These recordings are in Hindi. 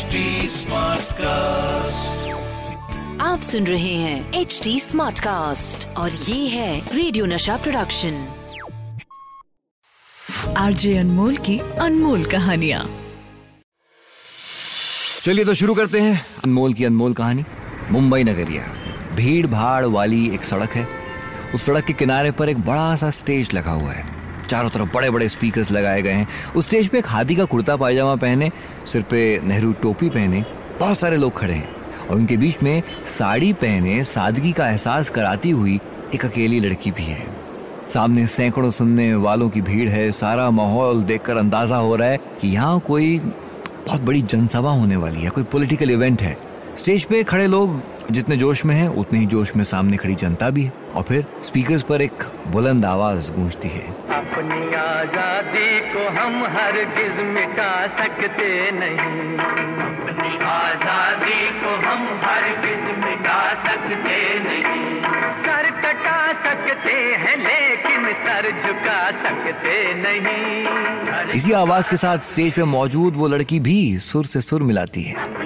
HD कास्ट आप सुन रहे हैं एच डी स्मार्ट कास्ट और ये है रेडियो नशा प्रोडक्शन आरजे अनमोल की अनमोल कहानिया। चलिए तो शुरू करते हैं अनमोल की अनमोल कहानी। मुंबई नगरिया भीड़ भाड़ वाली एक सड़क है। उस सड़क के किनारे पर एक बड़ा सा स्टेज लगा हुआ है। चारों तरफ़ बड़े बड़े स्पीकर्स लगाए गए हैं। उस स्टेज पे एक हाथी का कुर्ता पायजामा पहने, सिर पे नेहरू टोपी पहने, बहुत सारे लोग खड़े हैं। और उनके बीच में साड़ी पहने सादगी का एहसास कराती हुई एक अकेली लड़की भी है। सामने सैकड़ों सुनने वालों की भीड़ है। सारा माहौल देखकर अंदाज़ा हो रहा है कि यहाँ कोई बहुत बड़ी जनसभा होने वाली है, कोई पॉलिटिकल इवेंट है। स्टेज पे खड़े लोग जितने जोश में हैं, उतने ही जोश में सामने खड़ी जनता भी है। और फिर स्पीकर्स पर एक बुलंद आवाज़ गूंजती है। अपनी आज़ादी को हम हरगिज मिटा सकते नहीं। अपनी आज़ादी को हम हरगिज मिटा सकते नहीं। सर कटा सकते हैं, लेकिन सर झुका सकते नहीं। इसी आवाज़ के साथ स्टेज पे मौजूद वो लड़की भी सुर से सुर मिलाती है।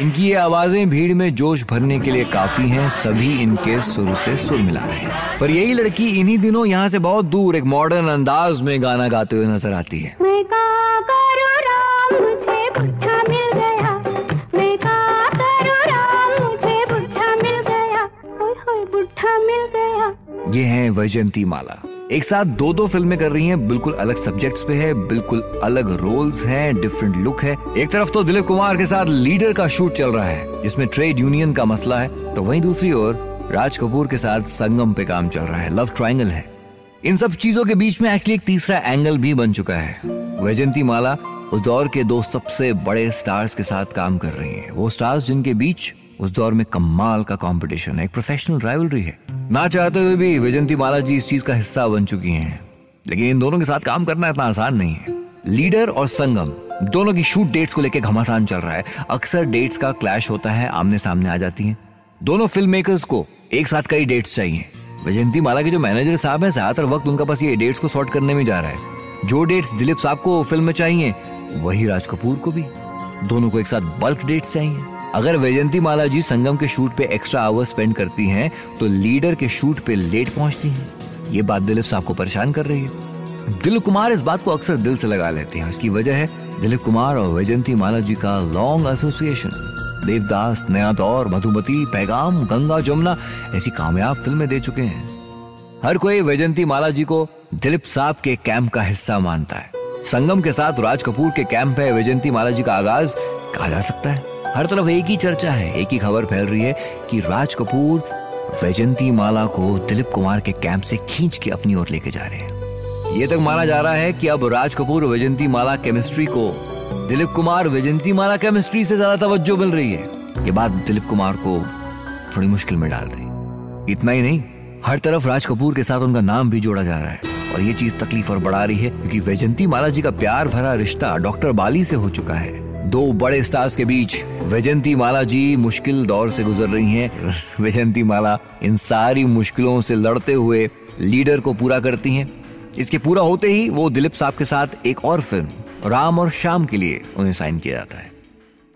इनकी ये आवाज़ें भीड़ में जोश भरने के लिए काफ़ी हैं सभी इनके सुर से सुर मिला रहे हैं। पर यही लड़की इन्हीं दिनों यहाँ से बहुत दूर एक मॉडर्न अंदाज में गाना गाते हुए नज़र आती है। मैं का करूँ राम मुझे बुढ़ा मिल गया। मैं का करूँ राम मुझे बुढ़ा मिल गया। ओए होए बुढ़ा मिल गया। ये हैं वैजंती माला एक साथ दो दो फ़िल्में कर रही हैं, बिल्कुल अलग सब्जेक्ट्स पे है, बिल्कुल अलग रोल्स हैं डिफरेंट लुक है। एक तरफ़ तो दिलीप कुमार के साथ लीडर का शूट चल रहा है, जिसमें ट्रेड यूनियन का मसला है तो वहीं दूसरी ओर राज कपूर के साथ संगम पे काम चल रहा है लव ट्रायंगल है। इन सब चीज़ों के बीच में एक्चुअली एक तीसरा एंगल भी बन चुका है। वैजंती माला उस दौर के दो सबसे बड़े स्टार्स के साथ काम कर रही हैं, वो स्टार्स जिनके बीच उस दौर में कमाल का कंपटीशन है, एक प्रोफेशनल राइवलरी है। ना चाहते हुए भी वैजंती माला जी इस चीज़ का हिस्सा बन चुकी हैं। लेकिन इन दोनों के साथ काम करना इतना आसान नहीं है। लीडर और संगम, दोनों की शूट डेट्स को लेकर घमासान चल रहा है। अक्सर डेट्स का क्लैश होता है आमने सामने आ जाती हैं। दोनों फ़िल्म मेकर्स को एक साथ कई डेट्स चाहिए। वैजंती माला के जो मैनेजर साहब हैं, ज़्यादातर वक्त उनका पास ये डेट्स को सॉर्ट करने में जा रहा है। जो डेट्स दिलीप साहब को फ़िल्म में चाहिए, वही राज कपूर को भी। दोनों को एक साथ बल्क डेट्स चाहिए। अगर वैजंती माला जी संगम के शूट पे एक्स्ट्रा आवर्स स्पेंड करती हैं तो लीडर के शूट पे लेट पहुँचती हैं। ये बात दिलीप साहब को परेशान कर रही है। दिलीप कुमार इस बात को अक्सर दिल से लगा लेते हैं। इसकी वजह है, दिलीप कुमार और वैजंती माला जी का लॉन्ग एसोसिएशन देवदास, नया दौर, मधुमती, पैगाम, गंगा, जमुना, ऐसी कामयाब फ़िल्में दे चुके हैं। हर कोई वैजंती माला जी को दिलीप साहब के कैंप का हिस्सा मानता है। संगम के साथ राज कपूर के कैंप है वैजंती माला जी का आगाज़ कहा जा सकता है। हर तरफ़ एक ही चर्चा है, एक ही खबर फैल रही है कि राज कपूर वैजंती माला को दिलीप कुमार के कैंप से खींच के अपनी ओर लेके जा रहे हैं। ये तक माना जा रहा है कि अब राज कपूर वैजंती माला केमिस्ट्री को, दिलीप कुमार वैजंती माला केमिस्ट्री से ज़्यादा तवज्जो मिल रही है। ये बात दिलीप कुमार को थोड़ी मुश्किल में डाल रही। इतना ही नहीं, हर तरफ़ राज कपूर के साथ उनका नाम भी जोड़ा जा रहा है और ये चीज़ तकलीफ़ और बढ़ा रही है क्योंकि वैजंती माला जी का प्यार भरा रिश्ता डॉक्टर बाली से हो चुका है। दो बड़े स्टार्स के बीच वैजंती माला जी मुश्किल दौर से गुजर रही हैं। वैजंती माला इन सारी मुश्किलों से लड़ते हुए लीडर को पूरा करती हैं। इसके पूरा होते ही वो दिलीप साहब के साथ एक और फ़िल्म, राम और श्याम के लिए उन्हें साइन किया जाता है।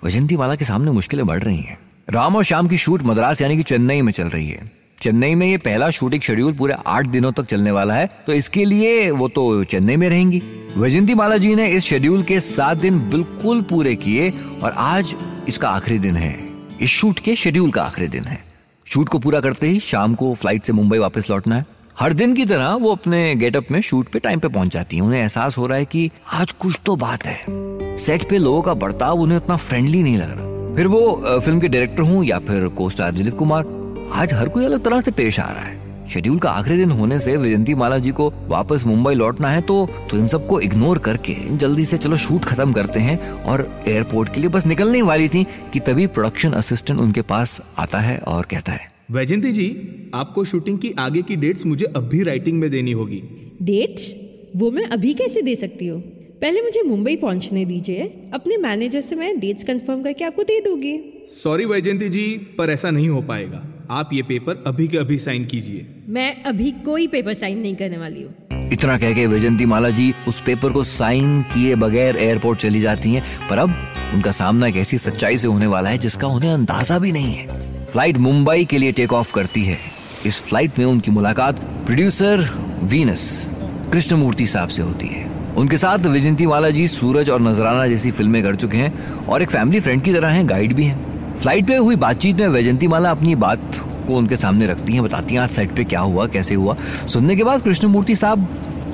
वैजंती माला के सामने मुश्किलें बढ़ रही हैं। राम और श्याम की शूट मद्रास यानी कि चेन्नई में चल रही है। चेन्नई में ये पहला शूटिंग शेड्यूल पूरे आठ दिनों तक चलने वाला है तो इसके लिए वो तो चेन्नई में रहेंगी। वैजंती माला जी ने इस शेड्यूल के सात दिन बिल्कुल पूरे किए और आज इसका आखिरी दिन है। इस शूट के शेड्यूल का आखिरी दिन है। शूट को पूरा करते ही शाम को फ़्लाइट से मुंबई वापस लौटना है। हर दिन की तरह वो अपने गेटअप में शूट पे टाइम पे पहुँच जाती है। उन्हें एहसास हो रहा है कि आज कुछ तो बात है। सेट पे लोगों का बर्ताव उन्हें उतना फ्रेंडली नहीं लग रहा। फिर वो फ़िल्म के डायरेक्टर हूँ या फिर को स्टार दिलीप कुमार आज हर कोई अलग तरह से पेश आ रहा है। शेड्यूल का आखिरी दिन होने से विजंती माला जी को वापस मुंबई लौटना है तो तो इन सबको इग्नोर करके जल्दी से चलो शूट खत्म करते हैं और एयरपोर्ट के लिए बस निकलने वाली थी कि तभी प्रोडक्शन असिस्टेंट उनके पास आता है और कहता है। वैजंती जी आपको शूटिंग की आगे की डेट्स मुझे अब भी राइटिंग में देनी होगी। डेट्स वो मैं अभी कैसे दे सकती हूँ? पहले मुझे मुंबई पहुँचने दीजिए। अपने मैनेजर से मैं डेट्स कंफर्म करके आपको दे दूँगी। सॉरी वैजयंती जी पर ऐसा नहीं हो पाएगा। आप ये पेपर अभी के अभी साइन कीजिए। मैं अभी कोई पेपर साइन नहीं करने वाली हूँ। इतना कह के वैजंती माला जी उस पेपर को साइन किए बगैर एयरपोर्ट चली जाती हैं पर अब उनका सामना एक ऐसी सच्चाई से होने वाला है जिसका उन्हें अंदाज़ा भी नहीं है। फ़्लाइट मुंबई के लिए टेक ऑफ़ करती है। इस फ़्लाइट में उनकी मुलाकात प्रोड्यूसर वीनस कृष्णमूर्ति साहब से होती है। उनके साथ विजंती माला जी सूरज और नजराना जैसी फ़िल्में कर चुके हैं और एक फैमिली फ्रेंड की तरह हैं गाइड भी हैं। फ़्लाइट पे हुई बातचीत में वैजंती माला अपनी बात को उनके सामने रखती हैं बताती हैं आज साइड पे क्या हुआ कैसे हुआ। सुनने के बाद कृष्णमूर्ति साहब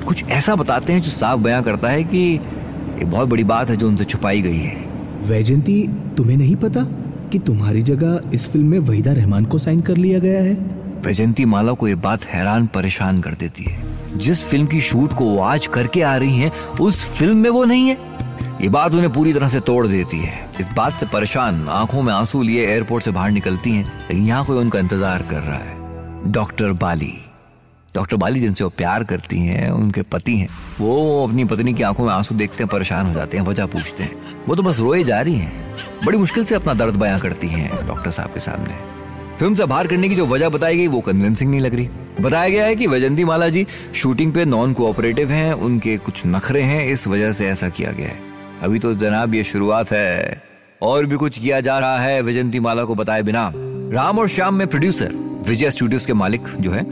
कुछ ऐसा बताते हैं जो साफ़ बयां करता है कि एक बहुत बड़ी बात है जो उनसे छुपाई गई है। वैजंती तुम्हें नहीं पता कि तुम्हारी जगह इस फ़िल्म में वहीदा रहमान को साइन कर लिया गया है? वैजंती माला को ये बात हैरान परेशान कर देती है। जिस फ़िल्म की शूट को वो आज करके आ रही हैं उस फ़िल्म में वो नहीं है। ये बात उन्हें पूरी तरह से तोड़ देती है। इस बात से परेशान, आँखों में आँसू लिए एयरपोर्ट से बाहर निकलती हैं, लेकिन यहाँ कोई उनका इंतज़ार कर रहा है। डॉक्टर बाली। डॉक्टर बाली जिनसे वो प्यार करती हैं, उनके पति हैं, वो अपनी पत्नी की आँखों में आँसू देखते हैं, परेशान हो जाते हैं, वजह पूछते हैं। वो तो बस रोए जा रही हैं। बड़ी मुश्किल से अपना दर्द बयां करती हैं डॉक्टर साहब के सामने। फ़िल्म से बाहर करने की जो वजह बताई गई, वो कन्विंसिंग नहीं लग रही। बताया गया है कि वैजंती माला जी शूटिंग पे नॉन कोऑपरेटिव हैं, उनके कुछ नखरे हैं, इस वजह से ऐसा किया गया है। अभी तो जनाब ये शुरुआत है। और भी कुछ किया जा रहा है वैजंती माला को बताए बिना। राम और श्याम में प्रोड्यूसर विजय स्टूडियोज के मालिक जो है,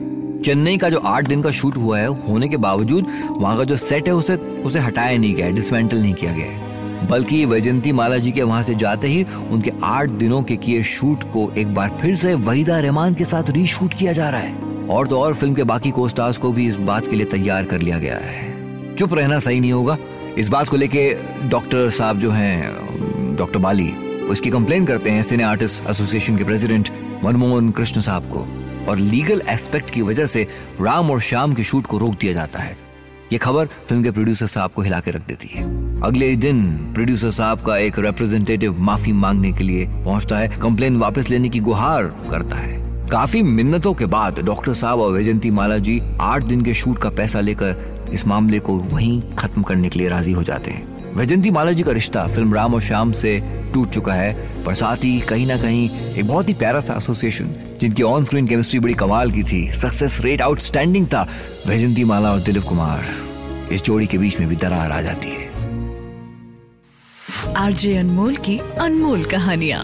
चेन्नई का जो आठ दिन का शूट हुआ है, होने के बावजूद वहाँ का जो सेट है, उसे उसे हटाया नहीं गया डिसमेंटल नहीं किया गया। बल्कि वैजंती माला जी के वहाँ से जाते ही उनके आठ दिनों के किए शूट को एक बार फिर से वहीदा रहमान के साथ रीशूट किया जा रहा है। और तो और फ़िल्म के बाकी को स्टार्स को भी इस बात के लिए तैयार कर लिया गया है। चुप रहना सही नहीं होगा। इस बात को लेके डॉक्टर साहब जो हैं, डॉक्टर बाली वो इसकी कंप्लेन करते हैं सिने आर्टिस्ट एसोसिएशन के प्रेसिडेंट मनमोहन कृष्ण साहब को। और लीगल एस्पेक्ट की वजह से राम और श्याम के शूट को रोक दिया जाता है। ये खबर फ़िल्म के प्रोड्यूसर साहब को हिला के रख देती है। अगले दिन प्रोड्यूसर साहब का एक रिप्रेजेंटेटिव माफ़ी मांगने के लिए पहुँचता है। कंप्लेन वापस लेने की गुहार करता है। काफ़ी मिन्नतों के बाद डॉक्टर साहब और वैजंती माला जी आठ दिन के शूट का पैसा लेकर इस मामले को वहीं खत्म करने के लिए राज़ी हो जाते हैं। वैजंती माला जी का रिश्ता फ़िल्म राम और श्याम से टूट चुका है, पर साथ ही कहीं ना कहीं एक बहुत ही प्यारा सा एसोसिएशन जिनकी ऑन स्क्रीन केमिस्ट्री बड़ी कमाल की थी। सक्सेस रेट आउटस्टैंडिंग था वैजंती माला और दिलीप कुमार। इस जोड़ी के बीच में भी दरार आ जाती है। आरजे अनमोल की अनमोल कहानियाँ।